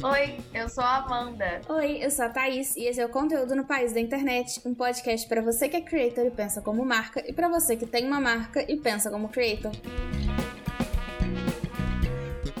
Oi, eu sou a Amanda. Oi, eu sou a Thaís e esse é o Conteúdo no País da Internet, um podcast para você que é creator e pensa como marca e para você que tem uma marca e pensa como creator.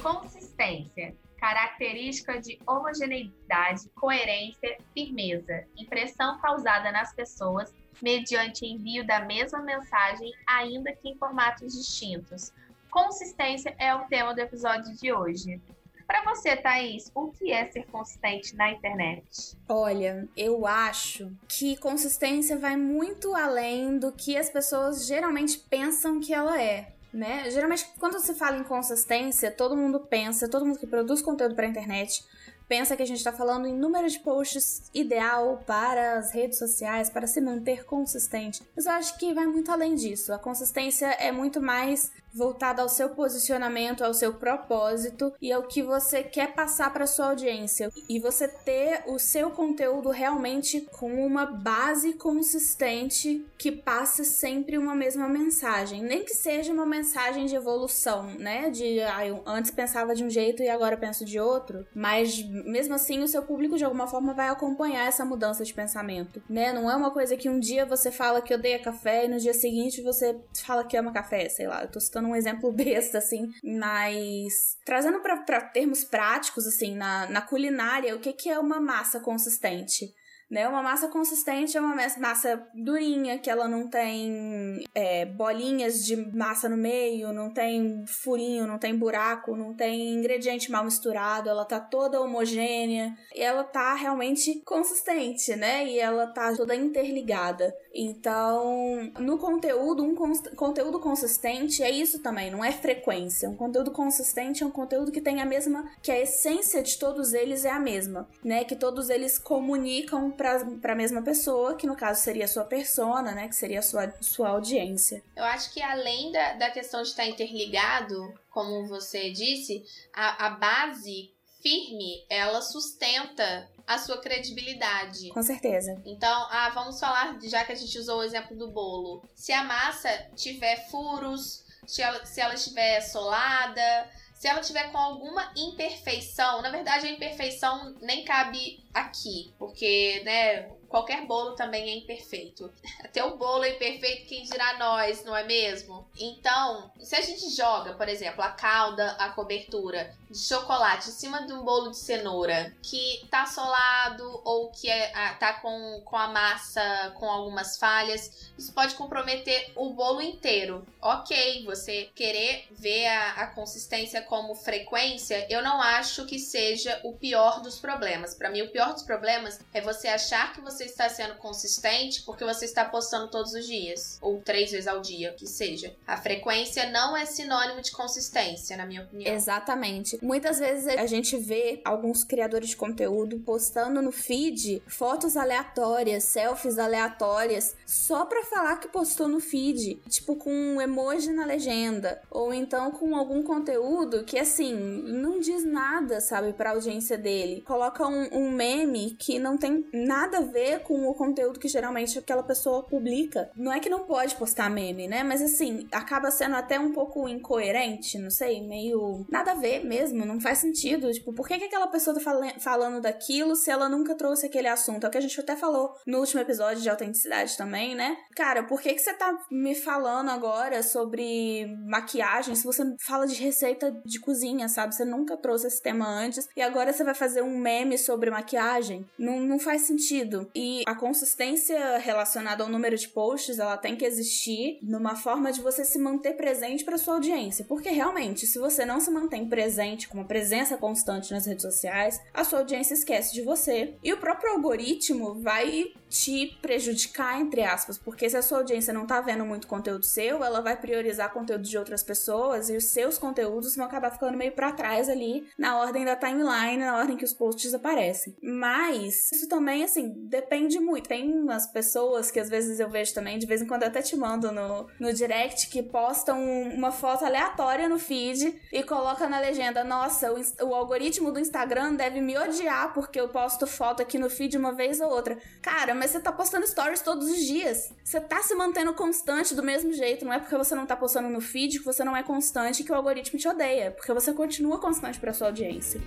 Consistência. Característica de homogeneidade, coerência, firmeza. Impressão causada nas pessoas mediante envio da mesma mensagem, ainda que em formatos distintos. Consistência é o tema do episódio de hoje. Para você, Thaís, o que é ser consistente na internet? Olha, eu acho que consistência vai muito além do que as pessoas geralmente pensam que ela é. Né? Geralmente, quando se fala em consistência, todo mundo pensa, todo mundo que produz conteúdo para internet pensa que a gente está falando em número de posts ideal para as redes sociais, para se manter consistente. Mas eu acho que vai muito além disso. A consistência é muito mais voltada ao seu posicionamento, ao seu propósito e ao que você quer passar para sua audiência. E você ter o seu conteúdo realmente com uma base consistente que passe sempre uma mesma mensagem, nem que seja uma mensagem de evolução, né? De ah, eu antes pensava de um jeito e agora penso de outro, mas mesmo assim o seu público de alguma forma vai acompanhar essa mudança de pensamento, né? Não é uma coisa que um dia você fala que odeia café e no dia seguinte você fala que ama café, sei lá. Eu tô citando um exemplo besta assim, mas trazendo para termos práticos assim, na, na culinária, o que que é uma massa consistente? Né? Uma massa consistente é uma massa durinha, que ela não tem é, bolinhas de massa no meio, não tem furinho, não tem buraco, não tem ingrediente mal misturado, ela tá toda homogênea e ela tá realmente consistente, né? E ela tá toda interligada. Então, no conteúdo, um conteúdo consistente é isso também, não é frequência. Um conteúdo consistente é um conteúdo que tem a mesma, que a essência de todos eles é a mesma, né? Que todos eles comunicam para a mesma pessoa, que no caso seria a sua persona, né? Que seria a sua, sua audiência. Eu acho que além da, da questão de estar interligado, como você disse, a, a base firme, ela sustenta a sua credibilidade. Com certeza. Então, ah, vamos falar, já que a gente usou o exemplo do bolo. Se a massa tiver furos, se ela, se ela estiver solada, se ela tiver com alguma imperfeição, na verdade a imperfeição nem cabe aqui, porque, né, qualquer bolo também é imperfeito. Até o bolo é imperfeito, quem dirá nós, não é mesmo? Então, se a gente joga, por exemplo, a calda, a cobertura de chocolate em cima de um bolo de cenoura que tá solado ou que é, tá com, com a massa com algumas falhas, isso pode comprometer o bolo inteiro. Ok, você querer ver a, a consistência como frequência, eu não acho que seja o pior dos problemas. Para mim, o pior dos problemas é você achar que você está sendo consistente porque você está postando todos os dias, ou três vezes ao dia, que seja. A frequência não é sinônimo de consistência, na minha opinião. Exatamente. Muitas vezes a gente vê alguns criadores de conteúdo postando no feed fotos aleatórias, selfies aleatórias, só pra falar que postou no feed, tipo com um emoji na legenda, ou então com algum conteúdo que assim, não diz nada, sabe, pra audiência dele. Coloca um, um meme que não tem nada a ver com o conteúdo que geralmente aquela pessoa publica. Não é que não pode postar meme, né? Mas assim, acaba sendo até um pouco incoerente, não sei, meio nada a ver mesmo, não faz sentido. Tipo, por que, que aquela pessoa tá fal falando daquilo se ela nunca trouxe aquele assunto? É o que a gente até falou no último episódio de autenticidade também, né? Cara, por que, que você tá me falando agora sobre maquiagem se você fala de receita de cozinha, sabe? Você nunca trouxe esse tema antes e agora você vai fazer um meme sobre maquiagem? Não, não faz sentido. E a consistência relacionada ao número de posts, ela tem que existir numa forma de você se manter presente para sua audiência. Porque realmente, se você não se mantém presente, com uma presença constante nas redes sociais, a sua audiência esquece de você. E o próprio algoritmo vai te prejudicar, entre aspas, porque se a sua audiência não tá vendo muito conteúdo seu, ela vai priorizar conteúdo de outras pessoas e os seus conteúdos vão acabar ficando meio para trás ali na ordem da timeline, na ordem que os posts aparecem. Mas isso também, assim, depende muito. Tem umas pessoas que às vezes eu vejo também, de vez em quando eu até te mando no, no direct, que postam uma foto aleatória no feed e coloca na legenda: Nossa, o, o algoritmo do Instagram deve me odiar porque eu posto foto aqui no feed uma vez ou outra. Cara, mas você tá postando stories todos os dias. Você tá se mantendo constante do mesmo jeito. Não é porque você não tá postando no feed que você não é constante que o algoritmo te odeia. Porque você continua constante pra sua audiência.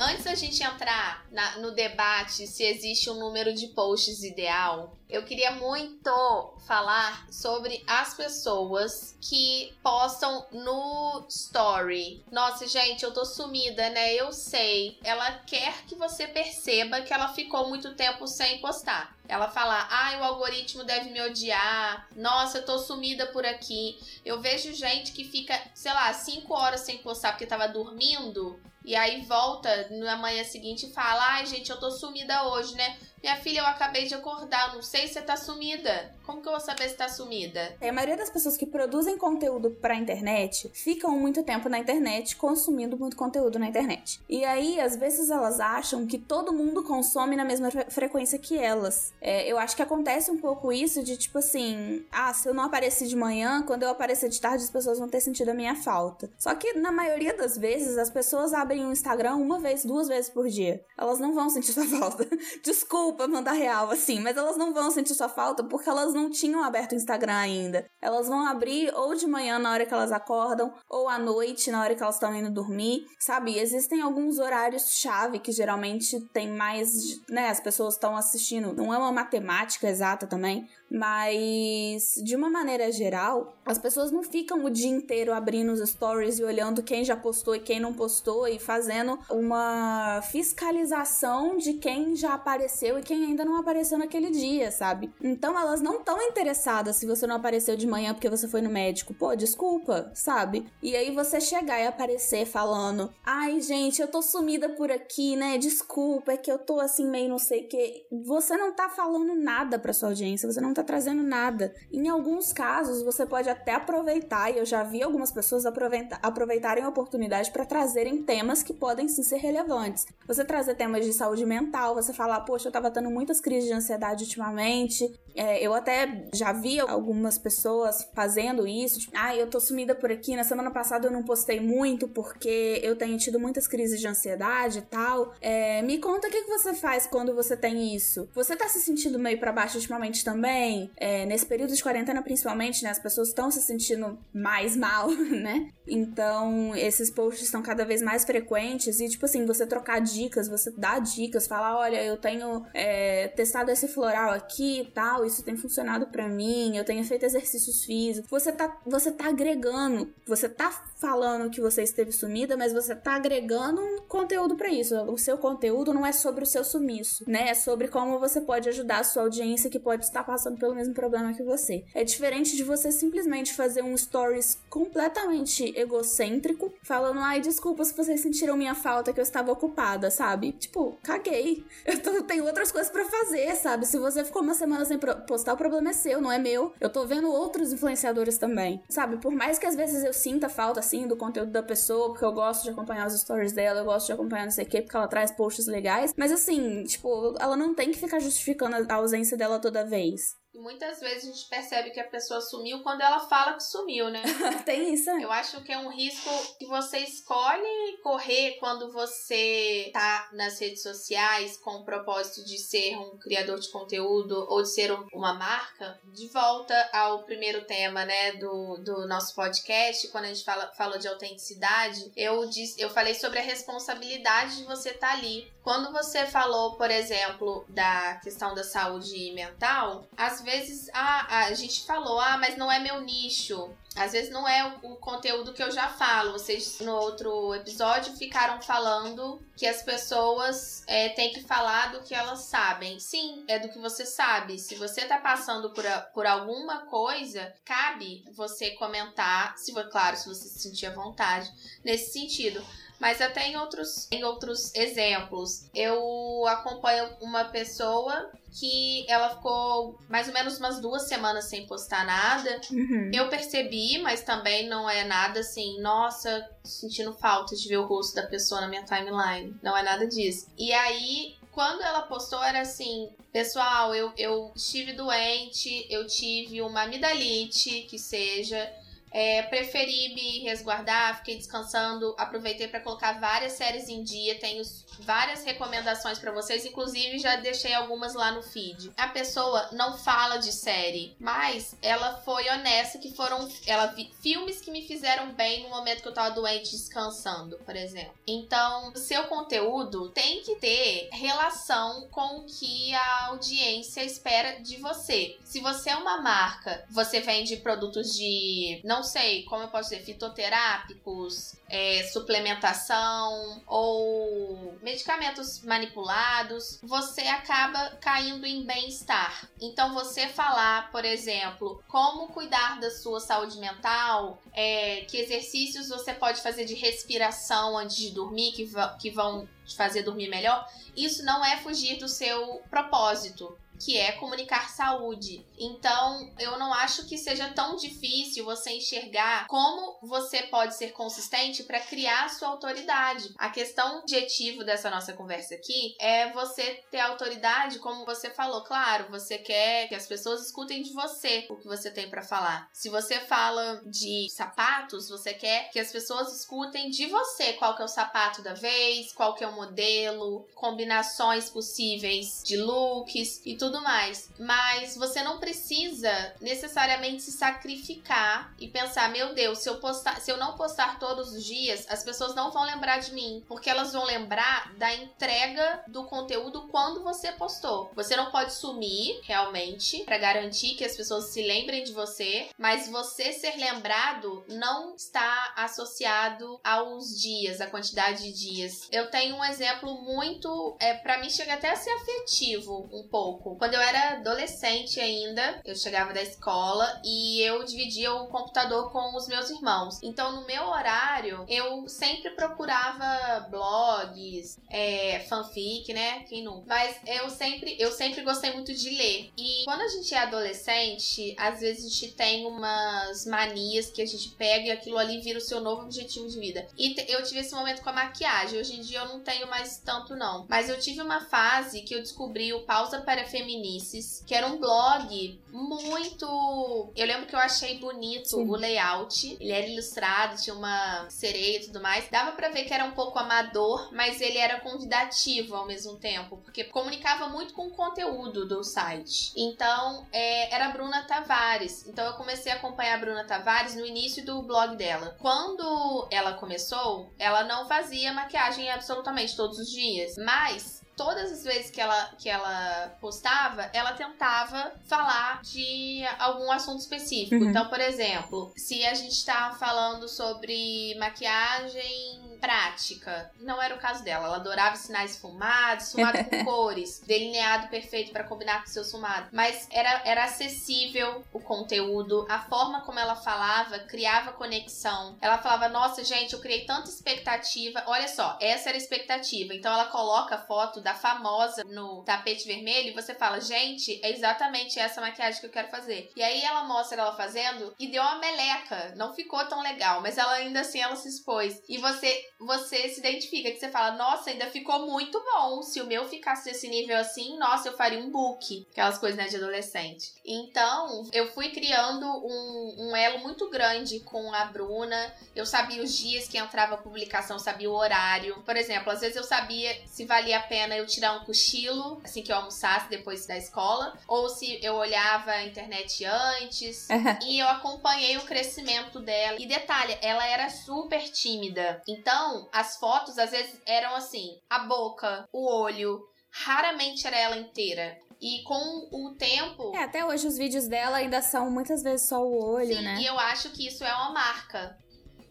Antes da gente entrar na, no debate se existe um número de posts ideal, eu queria muito falar sobre as pessoas que postam no story. Nossa, gente, eu tô sumida, né? Eu sei. Ela quer que você perceba que ela ficou muito tempo sem postar. Ela fala, ai, o algoritmo deve me odiar. Nossa, eu tô sumida por aqui. Eu vejo gente que fica, sei lá, 5 horas sem postar porque tava dormindo. E aí volta na manhã seguinte e fala: Ai, gente, eu tô sumida hoje, né? Minha filha, eu acabei de acordar, não sei se você tá sumida. Como que eu vou saber se tá sumida? É, a maioria das pessoas que produzem conteúdo pra internet ficam muito tempo na internet, consumindo muito conteúdo na internet. E aí, às vezes, elas acham que todo mundo consome na mesma frequência que elas. É, eu acho que acontece um pouco isso de tipo assim: ah, se eu não aparecer de manhã, quando eu aparecer de tarde, as pessoas vão ter sentido a minha falta. Só que na maioria das vezes, as pessoas abrem o Instagram uma vez, duas vezes por dia. Elas não vão sentir sua falta. Desculpa desculpa mandar real, assim, mas elas não vão sentir sua falta porque elas não tinham aberto o Instagram ainda. Elas vão abrir ou de manhã na hora que elas acordam, ou à noite na hora que elas estão indo dormir, sabe? existem alguns horários-chave que geralmente tem mais, né? As pessoas estão assistindo. Não é uma matemática exata também, mas, de uma maneira geral, as pessoas não ficam o dia inteiro abrindo os stories e olhando quem já postou e quem não postou e fazendo uma fiscalização de quem já apareceu e quem ainda não apareceu naquele dia, sabe? Então elas não estão interessadas se você não apareceu de manhã porque você foi no médico. Pô, desculpa, sabe? E aí você chegar e aparecer falando: ai, gente, eu tô sumida por aqui, né? Desculpa, é que eu tô assim meio não sei o que. Você não tá falando nada pra sua audiência, você não tá trazendo nada. Em alguns casos, você pode até aproveitar, e eu já vi algumas pessoas aproveita aproveitarem a oportunidade para trazerem temas que podem sim ser relevantes. Você trazer temas de saúde mental, você falar, poxa, eu tava tendo muitas crises de ansiedade ultimamente. É, eu até já vi algumas pessoas fazendo isso, tipo, ah, eu tô sumida por aqui, na semana passada eu não postei muito porque eu tenho tido muitas crises de ansiedade e tal. É, me conta o que, que você faz quando você tem isso. Você tá se sentindo meio para baixo ultimamente também? é, nesse período de quarentena principalmente, né, as pessoas estão se sentindo mais mal, né? Então, esses posts estão cada vez mais frequentes e, tipo assim, você trocar dicas, você dar dicas, falar, olha, eu tenho é, testado esse floral aqui e tal, isso tem funcionado para mim, eu tenho feito exercícios físicos. Você tá, você tá agregando, você tá falando que você esteve sumida, mas você tá agregando um conteúdo para isso. O seu conteúdo não é sobre o seu sumiço, né? É sobre como você pode ajudar a sua audiência que pode estar passando pelo mesmo problema que você. É diferente de você simplesmente fazer um stories completamente egocêntrico, falando, ai, desculpa se vocês sentiram minha falta que eu estava ocupada, sabe? Tipo, caguei. Eu tô, tenho outras coisas para fazer, sabe? Se você ficou uma semana sem postar, o problema é seu, não é meu. Eu tô vendo outros influenciadores também, sabe? Por mais que às vezes eu sinta falta, assim, do conteúdo da pessoa, porque eu gosto de acompanhar os stories dela, eu gosto de acompanhar não sei o quê, porque ela traz posts legais, mas assim, tipo, ela não tem que ficar justificando a ausência dela toda vez. Muitas vezes a gente percebe que a pessoa sumiu quando ela fala que sumiu, né? Tem isso. Eu acho que é um risco que você escolhe correr quando você tá nas redes sociais com o propósito de ser um criador de conteúdo ou de ser uma marca. De volta ao primeiro tema, né, do, do nosso podcast, quando a gente fala, falou de autenticidade, eu, disse, eu falei sobre a responsabilidade de você estar tá ali. Quando você falou, por exemplo, da questão da saúde mental, às vezes ah, a gente falou, ah, mas não é meu nicho. Às vezes não é o, o, conteúdo que eu já falo. Vocês no outro episódio ficaram falando que as pessoas é, têm que falar do que elas sabem. Sim, é do que você sabe. Se você tá passando por, a, por alguma coisa, cabe você comentar, se claro, se você se sentir à vontade, nesse sentido. Mas até em outros, em outros exemplos, eu acompanho uma pessoa que ela ficou mais ou menos umas duas semanas sem postar nada. Uhum. Eu percebi, mas também não é nada assim, nossa, sentindo falta de ver o rosto da pessoa na minha timeline. Não é nada disso. E aí, quando ela postou, era assim: pessoal, eu, eu estive doente, eu tive uma amidalite, que seja É, preferi me resguardar, fiquei descansando, aproveitei para colocar várias séries em dia, tenho várias recomendações para vocês, inclusive já deixei algumas lá no feed. A pessoa não fala de série, mas ela foi honesta que foram ela filmes que me fizeram bem no momento que eu tava doente descansando, por exemplo. Então, seu conteúdo tem que ter relação com o que a audiência espera de você. Se você é uma marca, você vende produtos de, não sei, como eu posso dizer, fitoterápicos, é, suplementação ou medicamentos manipulados, você acaba caindo em bem-estar. Então, você falar, por exemplo, como cuidar da sua saúde mental, é, que exercícios você pode fazer de respiração antes de dormir, que, que vão te fazer dormir melhor, isso não é fugir do seu propósito que é comunicar saúde. Então, eu não acho que seja tão difícil você enxergar como você pode ser consistente para criar sua autoridade. A questão objetivo dessa nossa conversa aqui é você ter autoridade, como você falou. Claro, você quer que as pessoas escutem de você o que você tem para falar. Se você fala de sapatos, você quer que as pessoas escutem de você qual que é o sapato da vez, qual que é o modelo, combinações possíveis de looks e tudo tudo mais. Mas você não precisa necessariamente se sacrificar e pensar, meu Deus, se eu postar, se eu não postar todos os dias, as pessoas não vão lembrar de mim, porque elas vão lembrar da entrega do conteúdo quando você postou. Você não pode sumir realmente para garantir que as pessoas se lembrem de você, mas você ser lembrado não está associado aos dias, a quantidade de dias. Eu tenho um exemplo muito, é, para mim chega até a ser afetivo um pouco. Quando eu era adolescente ainda, eu chegava da escola e eu dividia o computador com os meus irmãos. Então, no meu horário, eu sempre procurava blogs, é, fanfic, né? Quem não? Mas eu sempre, eu sempre gostei muito de ler. E quando a gente é adolescente, às vezes a gente tem umas manias que a gente pega e aquilo ali vira o seu novo objetivo de vida. E eu tive esse momento com a maquiagem. Hoje em dia eu não tenho mais tanto, não. Mas eu tive uma fase que eu descobri o Pausa para Feminino Feminices, que era um blog muito. Eu lembro que eu achei bonito Sim. o layout. Ele era ilustrado, tinha uma sereia e tudo mais. Dava para ver que era um pouco amador, mas ele era convidativo ao mesmo tempo, porque comunicava muito com o conteúdo do site. Então, é, era a Bruna Tavares. Então, eu comecei a acompanhar a Bruna Tavares no início do blog dela. Quando ela começou, ela não fazia maquiagem absolutamente todos os dias, mas todas as vezes que ela, que ela postava, ela tentava falar de algum assunto específico. Uhum. Então, por exemplo, se a gente tá falando sobre maquiagem prática. Não era o caso dela. Ela adorava sinais fumados, fumado com cores, delineado perfeito para combinar com seu fumado. Mas era, era acessível o conteúdo, a forma como ela falava criava conexão. Ela falava: Nossa, gente, eu criei tanta expectativa. Olha só, essa era a expectativa. Então ela coloca a foto da famosa no tapete vermelho e você fala: Gente, é exatamente essa maquiagem que eu quero fazer. E aí ela mostra ela fazendo e deu uma meleca. Não ficou tão legal, mas ela ainda assim ela se expôs. E você você se identifica, que você fala, nossa, ainda ficou muito bom. Se o meu ficasse nesse nível assim, nossa, eu faria um book. Aquelas coisas, né, de adolescente. Então, eu fui criando um, um elo muito grande com a Bruna. Eu sabia os dias que entrava a publicação, sabia o horário. Por exemplo, às vezes eu sabia se valia a pena eu tirar um cochilo, assim que eu almoçasse depois da escola, ou se eu olhava a internet antes. e eu acompanhei o crescimento dela. E detalhe, ela era super tímida. Então, então, as fotos às vezes eram assim: a boca, o olho, raramente era ela inteira. E com o tempo. É, até hoje os vídeos dela ainda são muitas vezes só o olho, Sim, né? E eu acho que isso é uma marca.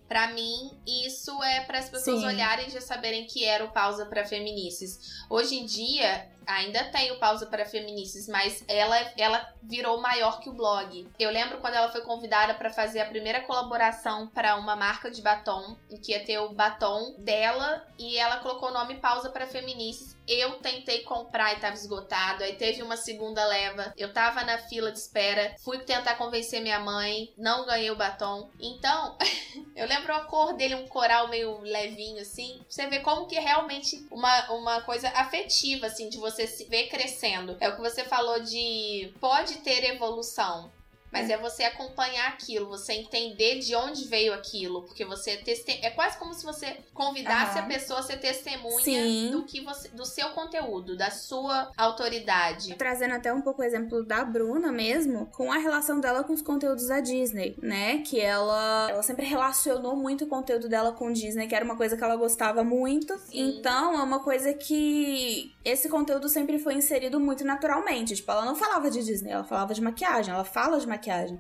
Para mim, isso é para as pessoas Sim. olharem e já saberem que era o pausa para feministas. Hoje em dia, ainda tem o pausa para feministas, mas ela ela virou maior que o blog. Eu lembro quando ela foi convidada para fazer a primeira colaboração para uma marca de batom, em que ia ter o batom dela e ela colocou o nome pausa para feministas. Eu tentei comprar e tava esgotado. Aí teve uma segunda leva. Eu tava na fila de espera. Fui tentar convencer minha mãe. Não ganhei o batom. Então, eu lembro a cor dele, um coral meio levinho, assim. Você vê como que é realmente uma, uma coisa afetiva, assim, de você se ver crescendo. É o que você falou de pode ter evolução. Mas é. é você acompanhar aquilo, você entender de onde veio aquilo, porque você teste... é quase como se você convidasse uhum. a pessoa a ser testemunha Sim. do que você do seu conteúdo, da sua autoridade. Trazendo até um pouco o exemplo da Bruna mesmo, com a relação dela com os conteúdos da Disney, né? Que ela ela sempre relacionou muito o conteúdo dela com Disney, que era uma coisa que ela gostava muito. Sim. Então, é uma coisa que esse conteúdo sempre foi inserido muito naturalmente. Tipo, ela não falava de Disney, ela falava de maquiagem, ela fala de maquiagem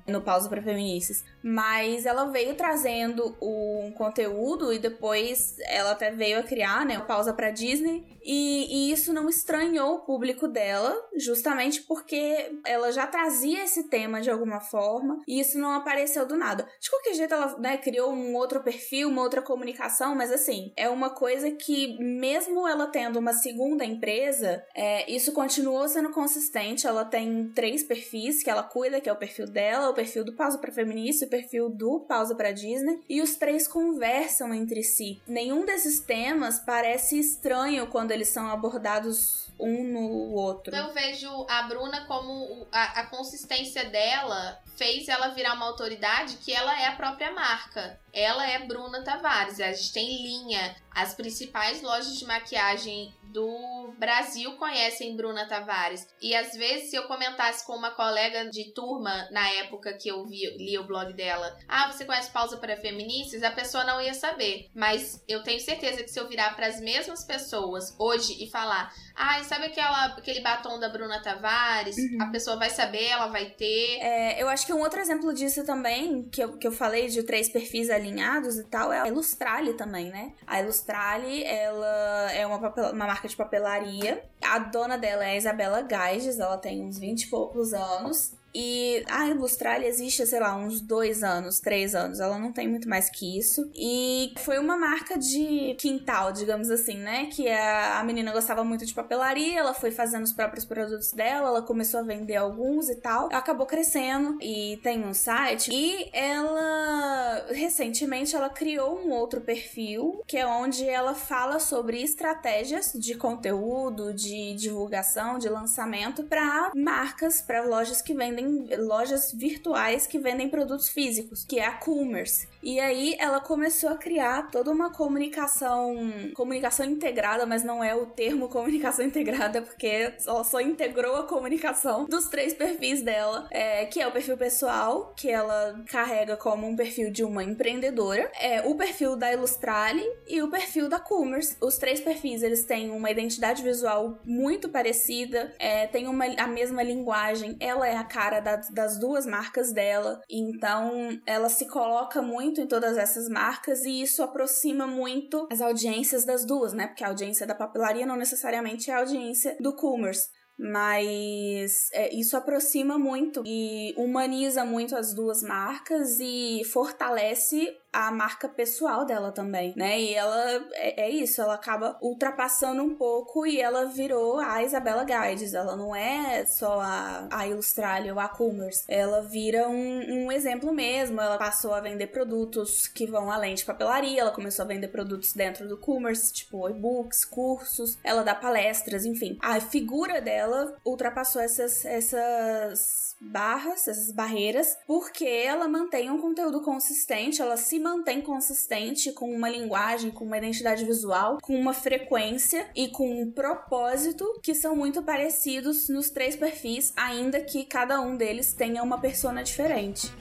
no Pausa para Feministas. Mas ela veio trazendo um conteúdo e depois ela até veio a criar, né, o Pausa para Disney. E, e, isso não estranhou o público dela, justamente porque ela já trazia esse tema de alguma forma e isso não apareceu do nada. De qualquer jeito, ela né, criou um outro perfil, uma outra comunicação, mas assim, é uma coisa que, mesmo ela tendo uma segunda empresa, é, isso continuou sendo consistente. Ela tem três perfis que ela cuida, que é o perfil dela, o perfil do Pausa para Feminista o perfil do Pausa para Disney, e os três conversam entre si. Nenhum desses temas parece estranho quando eles são abordados um no outro. Eu vejo a Bruna como a, a consistência dela fez ela virar uma autoridade que ela é a própria marca. Ela é Bruna Tavares. A gente tem linha. As principais lojas de maquiagem do Brasil conhecem Bruna Tavares. E às vezes, se eu comentasse com uma colega de turma na época que eu vi, li o blog dela, ah, você conhece Pausa para Feministas? A pessoa não ia saber. Mas eu tenho certeza que se eu virar para as mesmas pessoas hoje e falar, ah, sabe aquela, aquele batom da Bruna Tavares? Uhum. A pessoa vai saber, ela vai ter. É, eu acho que um outro exemplo disso também, que eu, que eu falei de três perfis alinhados e tal, é a Ilustrale também, né? A Ilustrale, ela é uma, papel, uma marca de papelaria. A dona dela é a Isabela Gaiges, ela tem uns 20 e poucos anos. E a Ilustralia existe, sei lá, uns dois anos, três anos. Ela não tem muito mais que isso. E foi uma marca de quintal, digamos assim, né? Que a, a menina gostava muito de papelaria, ela foi fazendo os próprios produtos dela, ela começou a vender alguns e tal. Acabou crescendo e tem um site. E ela, recentemente, ela criou um outro perfil, que é onde ela fala sobre estratégias de conteúdo, de divulgação, de lançamento para marcas, para lojas que vendem lojas virtuais que vendem produtos físicos, que é a Commerce. E aí ela começou a criar toda uma comunicação, comunicação integrada, mas não é o termo comunicação integrada, porque ela só integrou a comunicação dos três perfis dela, é, que é o perfil pessoal, que ela carrega como um perfil de uma empreendedora, é o perfil da Ilustrale e o perfil da Commerce. Os três perfis eles têm uma identidade visual muito parecida, é, tem uma, a mesma linguagem, ela é a cara da, das duas marcas dela, então ela se coloca muito muito em todas essas marcas e isso aproxima muito as audiências das duas, né? Porque a audiência da papelaria não necessariamente é a audiência do commerce. Mas é, isso aproxima muito e humaniza muito as duas marcas e fortalece a marca pessoal dela também, né? E ela é, é, isso, ela acaba ultrapassando um pouco e ela virou a Isabela Guides. Ela não é só a, a Ilustralia ou a Commerce. Ela vira um, um exemplo mesmo. Ela passou a vender produtos que vão além de papelaria, ela começou a vender produtos dentro do commerce, tipo e-books, cursos, ela dá palestras, enfim. A figura dela ultrapassou essas, essas barras, essas barreiras, porque ela mantém um conteúdo consistente, ela se mantém consistente com uma linguagem, com uma identidade visual, com uma frequência e com um propósito que são muito parecidos nos três perfis, ainda que cada um deles tenha uma persona diferente.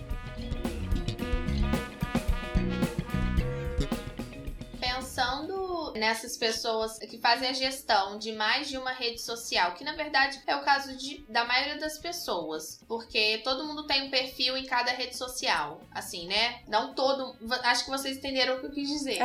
Nessas pessoas que fazem a gestão de mais de uma rede social, que na verdade é o caso de, da maioria das pessoas, porque todo mundo tem um perfil em cada rede social, assim, né? Não todo. Acho que vocês entenderam o que eu quis dizer.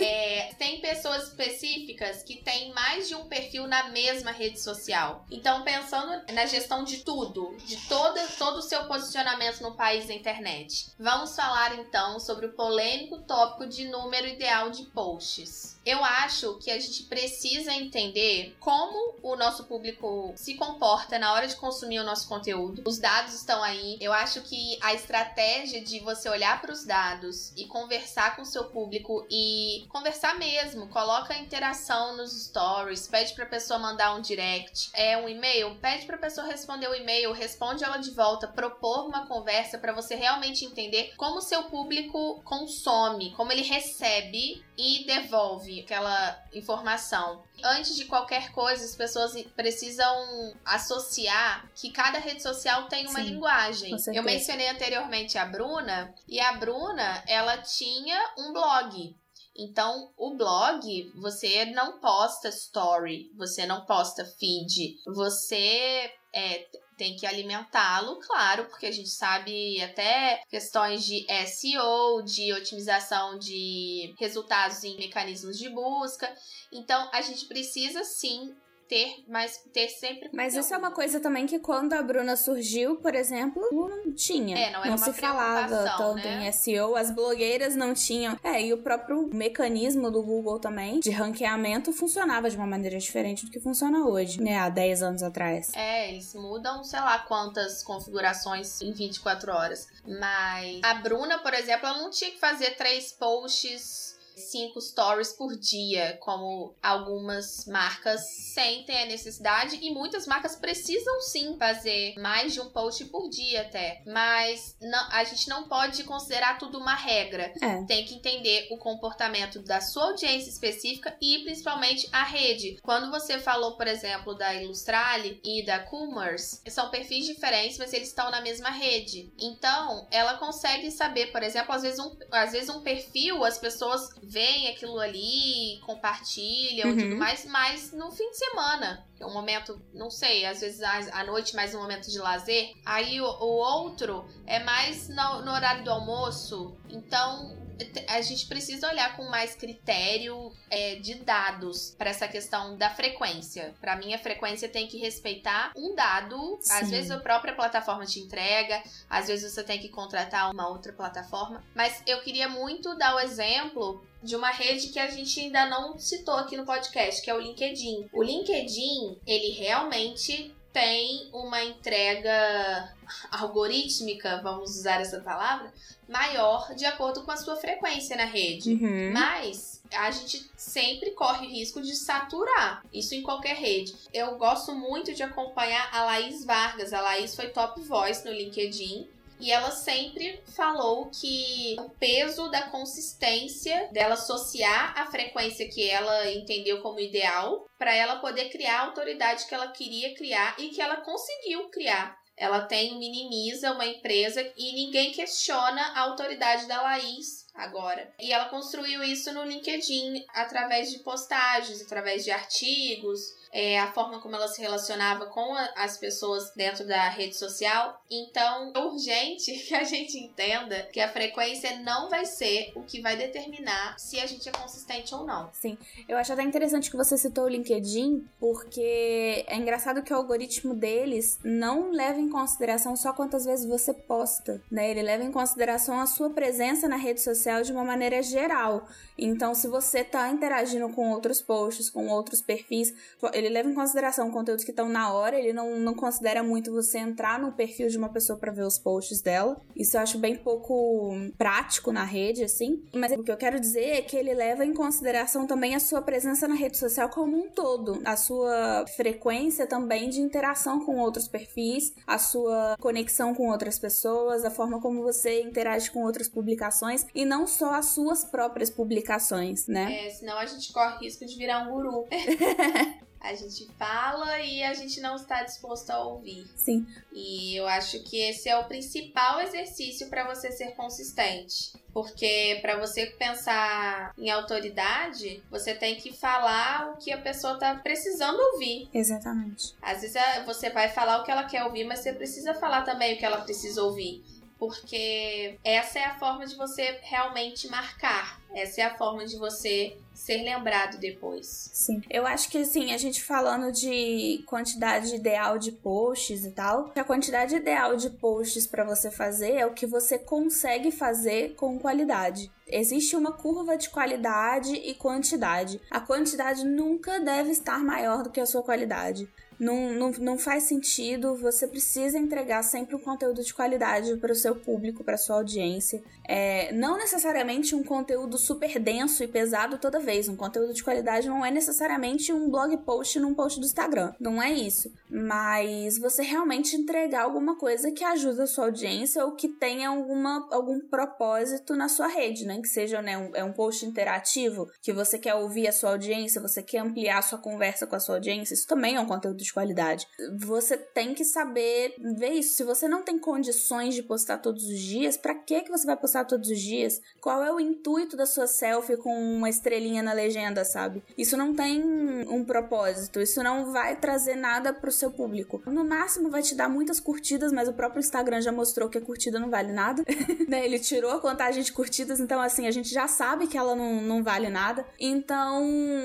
é, tem pessoas específicas que têm mais de um perfil na mesma rede social. Então, pensando na gestão de tudo, de todo, todo o seu posicionamento no país da internet, vamos falar então sobre o polêmico tópico de número ideal de posts. Eu eu acho que a gente precisa entender como o nosso público se comporta na hora de consumir o nosso conteúdo. Os dados estão aí. Eu acho que a estratégia de você olhar para os dados e conversar com o seu público e conversar mesmo, coloca interação nos stories, pede para a pessoa mandar um direct, é um e-mail, pede para a pessoa responder o e-mail, responde ela de volta, propor uma conversa para você realmente entender como o seu público consome, como ele recebe e devolve aquela informação. Antes de qualquer coisa, as pessoas precisam associar que cada rede social tem uma Sim, linguagem. Eu mencionei anteriormente a Bruna, e a Bruna, ela tinha um blog. Então, o blog, você não posta story, você não posta feed, você é, tem que alimentá-lo, claro, porque a gente sabe até questões de SEO, de otimização de resultados em mecanismos de busca. Então, a gente precisa sim ter, mas ter sempre. Mas isso é uma coisa também que quando a Bruna surgiu, por exemplo, não tinha. É, não era não se falava tanto né? em SEO, as blogueiras não tinham. É, e o próprio mecanismo do Google também de ranqueamento funcionava de uma maneira diferente do que funciona hoje, né? Há 10 anos atrás. É, eles mudam, sei lá quantas configurações em 24 horas. Mas a Bruna, por exemplo, ela não tinha que fazer três posts cinco stories por dia, como algumas marcas sentem a necessidade e muitas marcas precisam sim fazer mais de um post por dia até. Mas não, a gente não pode considerar tudo uma regra. É. Tem que entender o comportamento da sua audiência específica e principalmente a rede. Quando você falou, por exemplo, da Illustrale e da Coomers, são perfis diferentes, mas eles estão na mesma rede. Então, ela consegue saber, por exemplo, às vezes um, às vezes um perfil as pessoas veem aquilo ali, compartilham uhum. tudo mais, mas no fim de semana, é um momento, não sei, às vezes à noite mais um momento de lazer, aí o, o outro é mais no, no horário do almoço, então a gente precisa olhar com mais critério é, de dados para essa questão da frequência. Para mim, a frequência tem que respeitar um dado. Sim. Às vezes a própria plataforma te entrega, às vezes você tem que contratar uma outra plataforma. Mas eu queria muito dar o exemplo de uma rede que a gente ainda não citou aqui no podcast, que é o LinkedIn. O LinkedIn, ele realmente tem uma entrega algorítmica, vamos usar essa palavra, maior de acordo com a sua frequência na rede. Uhum. Mas a gente sempre corre o risco de saturar. Isso em qualquer rede. Eu gosto muito de acompanhar a Laís Vargas. A Laís foi top voice no LinkedIn. E ela sempre falou que o peso da consistência dela associar a frequência que ela entendeu como ideal para ela poder criar a autoridade que ela queria criar e que ela conseguiu criar. Ela tem minimiza uma empresa e ninguém questiona a autoridade da Laís agora. E ela construiu isso no LinkedIn através de postagens, através de artigos, é, a forma como ela se relacionava com a, as pessoas dentro da rede social. Então, é urgente que a gente entenda que a frequência não vai ser o que vai determinar se a gente é consistente ou não. Sim, eu acho até interessante que você citou o LinkedIn, porque é engraçado que o algoritmo deles não leva em consideração só quantas vezes você posta, né? Ele leva em consideração a sua presença na rede social de uma maneira geral. Então, se você tá interagindo com outros posts, com outros perfis, ele leva em consideração conteúdos que estão na hora, ele não, não considera muito você entrar no perfil de uma pessoa para ver os posts dela. Isso eu acho bem pouco prático na rede, assim. Mas o que eu quero dizer é que ele leva em consideração também a sua presença na rede social como um todo, a sua frequência também de interação com outros perfis, a sua conexão com outras pessoas, a forma como você interage com outras publicações e não só as suas próprias publicações, né? É, senão a gente corre risco de virar um guru. A gente fala e a gente não está disposto a ouvir. Sim. E eu acho que esse é o principal exercício para você ser consistente. Porque para você pensar em autoridade, você tem que falar o que a pessoa tá precisando ouvir. Exatamente. Às vezes é, você vai falar o que ela quer ouvir, mas você precisa falar também o que ela precisa ouvir porque essa é a forma de você realmente marcar Essa é a forma de você ser lembrado depois. Sim. Eu acho que assim, a gente falando de quantidade ideal de posts e tal, a quantidade ideal de posts para você fazer é o que você consegue fazer com qualidade. Existe uma curva de qualidade e quantidade. A quantidade nunca deve estar maior do que a sua qualidade. Não, não, não faz sentido. Você precisa entregar sempre um conteúdo de qualidade para o seu público, para sua audiência. É, não necessariamente um conteúdo super denso e pesado toda vez. Um conteúdo de qualidade não é necessariamente um blog post num post do Instagram. Não é isso. Mas você realmente entregar alguma coisa que ajude a sua audiência ou que tenha alguma, algum propósito na sua rede, né? Que seja né, um, é um post interativo, que você quer ouvir a sua audiência, você quer ampliar a sua conversa com a sua audiência. Isso também é um conteúdo de qualidade. Você tem que saber ver isso. Se você não tem condições de postar todos os dias, para que que você vai postar todos os dias? Qual é o intuito da sua selfie com uma estrelinha na legenda, sabe? Isso não tem um propósito, isso não vai trazer nada pro seu público. No máximo vai te dar muitas curtidas, mas o próprio Instagram já mostrou que a curtida não vale nada, né? Ele tirou a contagem de curtidas, então assim, a gente já sabe que ela não, não vale nada. Então,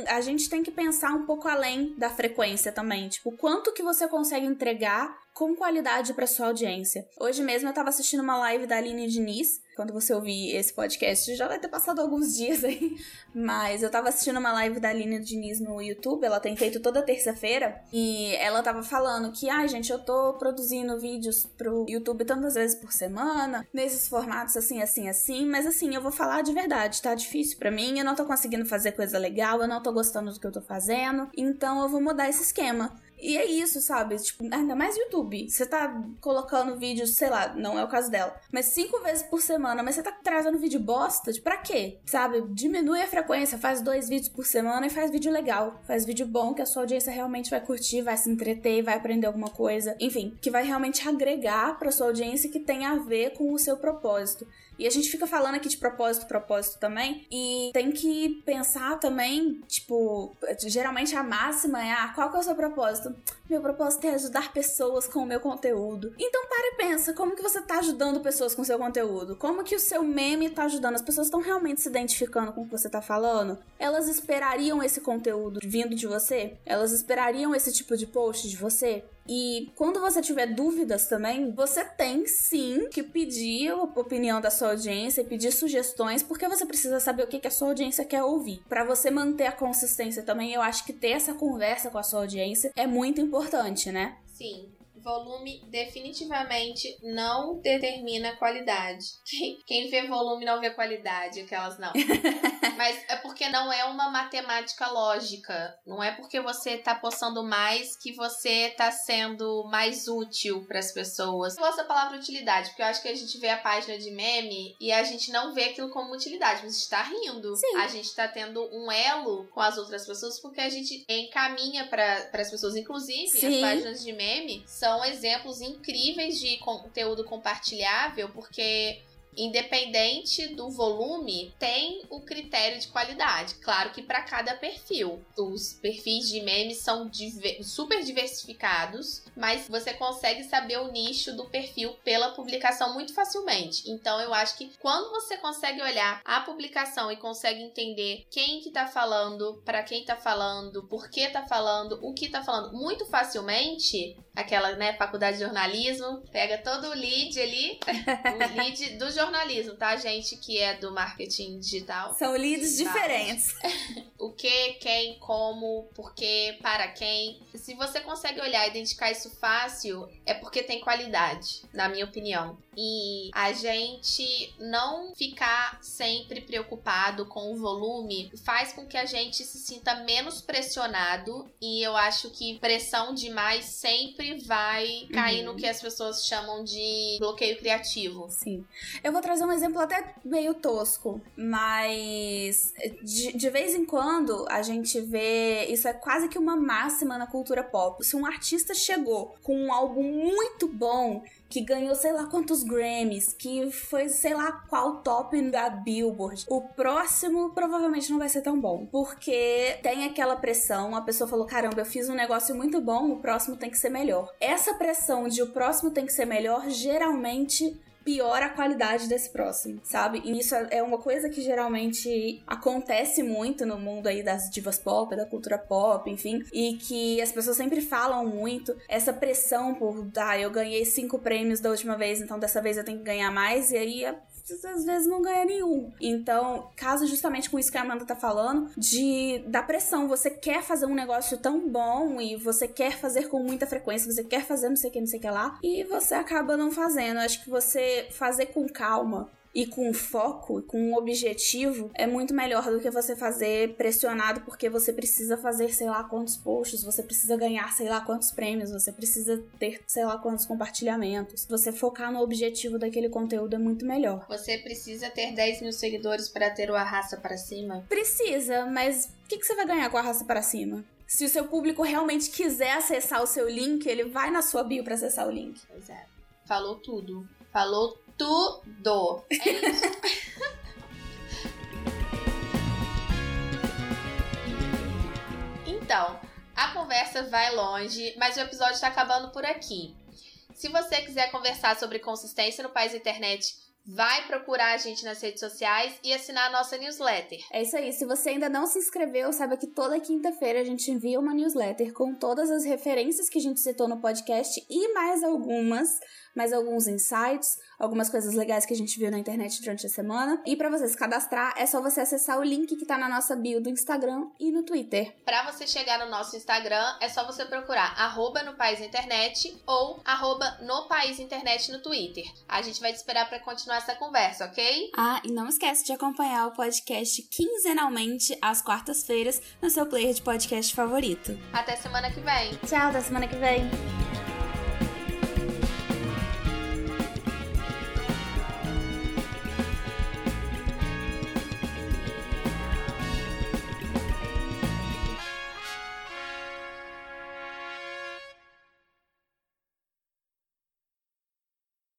a gente tem que pensar um pouco além da frequência também, tipo, quanto que você consegue entregar com qualidade para sua audiência. Hoje mesmo eu estava assistindo uma live da Aline Diniz. Quando você ouvir esse podcast, já vai ter passado alguns dias aí. Mas eu estava assistindo uma live da Aline Diniz no YouTube. Ela tem feito toda terça-feira. E ela estava falando que, ai, ah, gente, eu tô produzindo vídeos pro YouTube tantas vezes por semana, nesses formatos assim, assim, assim. Mas assim, eu vou falar de verdade, tá difícil para mim. Eu não tô conseguindo fazer coisa legal, eu não tô gostando do que eu tô fazendo. Então eu vou mudar esse esquema. E é isso, sabe? Tipo, ainda mais YouTube. Você tá colocando vídeos, sei lá, não é o caso dela, mas cinco vezes por semana, mas você tá trazendo vídeo bosta, de pra quê? Sabe? Diminui a frequência, faz dois vídeos por semana e faz vídeo legal. Faz vídeo bom que a sua audiência realmente vai curtir, vai se entreter, vai aprender alguma coisa. Enfim, que vai realmente agregar pra sua audiência que tem a ver com o seu propósito. E a gente fica falando aqui de propósito, propósito também. E tem que pensar também, tipo, geralmente a máxima é: ah, qual que é o seu propósito? Meu propósito é ajudar pessoas com o meu conteúdo. Então para e pensa, como que você tá ajudando pessoas com o seu conteúdo? Como que o seu meme tá ajudando? As pessoas estão realmente se identificando com o que você tá falando? Elas esperariam esse conteúdo vindo de você? Elas esperariam esse tipo de post de você? E quando você tiver dúvidas também, você tem sim que pedir a opinião da sua audiência, pedir sugestões, porque você precisa saber o que a sua audiência quer ouvir. Para você manter a consistência também, eu acho que ter essa conversa com a sua audiência é muito importante, né? Sim volume definitivamente não determina qualidade. Quem, quem vê volume não vê qualidade, aquelas não. Mas é porque não é uma matemática lógica. Não é porque você tá postando mais que você tá sendo mais útil para as pessoas. Eu gosto da palavra utilidade, porque eu acho que a gente vê a página de meme e a gente não vê aquilo como utilidade, mas a gente tá rindo. Sim. A gente tá tendo um elo com as outras pessoas porque a gente encaminha para as pessoas. Inclusive, Sim. as páginas de meme são são exemplos incríveis de conteúdo compartilhável, porque independente do volume, tem o critério de qualidade. Claro que para cada perfil. Os perfis de memes são diver super diversificados, mas você consegue saber o nicho do perfil pela publicação muito facilmente. Então eu acho que quando você consegue olhar a publicação e consegue entender quem que tá falando, para quem tá falando, por que tá falando, o que tá falando muito facilmente, aquela, né, faculdade de jornalismo, pega todo o lead ali, o lead do jornalismo, tá? Gente que é do marketing digital. São leads diferentes. o que, quem, como, por que, para quem. Se você consegue olhar e identificar isso fácil, é porque tem qualidade, na minha opinião. E a gente não ficar sempre preocupado com o volume faz com que a gente se sinta menos pressionado. E eu acho que pressão demais sempre vai cair uhum. no que as pessoas chamam de bloqueio criativo. Sim. Eu vou trazer um exemplo até meio tosco, mas de, de vez em quando a gente vê. Isso é quase que uma máxima na cultura pop. Se um artista chegou com um álbum muito bom que ganhou sei lá quantos Grammys, que foi sei lá qual top da Billboard. O próximo provavelmente não vai ser tão bom, porque tem aquela pressão, a pessoa falou: "Caramba, eu fiz um negócio muito bom, o próximo tem que ser melhor". Essa pressão de o próximo tem que ser melhor geralmente piora a qualidade desse próximo, sabe? E isso é uma coisa que geralmente acontece muito no mundo aí das divas pop, da cultura pop, enfim, e que as pessoas sempre falam muito essa pressão por, ah, eu ganhei cinco prêmios da última vez, então dessa vez eu tenho que ganhar mais, e aí às vezes não ganha nenhum. Então, casa justamente com isso que a Amanda tá falando, de da pressão. Você quer fazer um negócio tão bom e você quer fazer com muita frequência, você quer fazer não sei o que, não sei o que lá, e você acaba não fazendo. Acho que você fazer com calma, e com foco, com um objetivo, é muito melhor do que você fazer pressionado porque você precisa fazer sei lá quantos posts, você precisa ganhar sei lá quantos prêmios, você precisa ter sei lá quantos compartilhamentos. Você focar no objetivo daquele conteúdo é muito melhor. Você precisa ter 10 mil seguidores para ter o arrasta para cima? Precisa, mas o que, que você vai ganhar com a arrasta para cima? Se o seu público realmente quiser acessar o seu link, ele vai na sua bio para acessar o link. Pois é. Falou tudo. Falou tudo. É isso. então, a conversa vai longe, mas o episódio está acabando por aqui. Se você quiser conversar sobre consistência no país internet, vai procurar a gente nas redes sociais e assinar a nossa newsletter. É isso aí. Se você ainda não se inscreveu, saiba que toda quinta-feira a gente envia uma newsletter com todas as referências que a gente citou no podcast e mais algumas mais alguns insights, algumas coisas legais que a gente viu na internet durante a semana. E para você se cadastrar, é só você acessar o link que tá na nossa bio do Instagram e no Twitter. Para você chegar no nosso Instagram, é só você procurar arroba no País Internet ou arroba no País Internet no Twitter. A gente vai te esperar para continuar essa conversa, ok? Ah, e não esquece de acompanhar o podcast quinzenalmente às quartas-feiras no seu player de podcast favorito. Até semana que vem. Tchau, até semana que vem.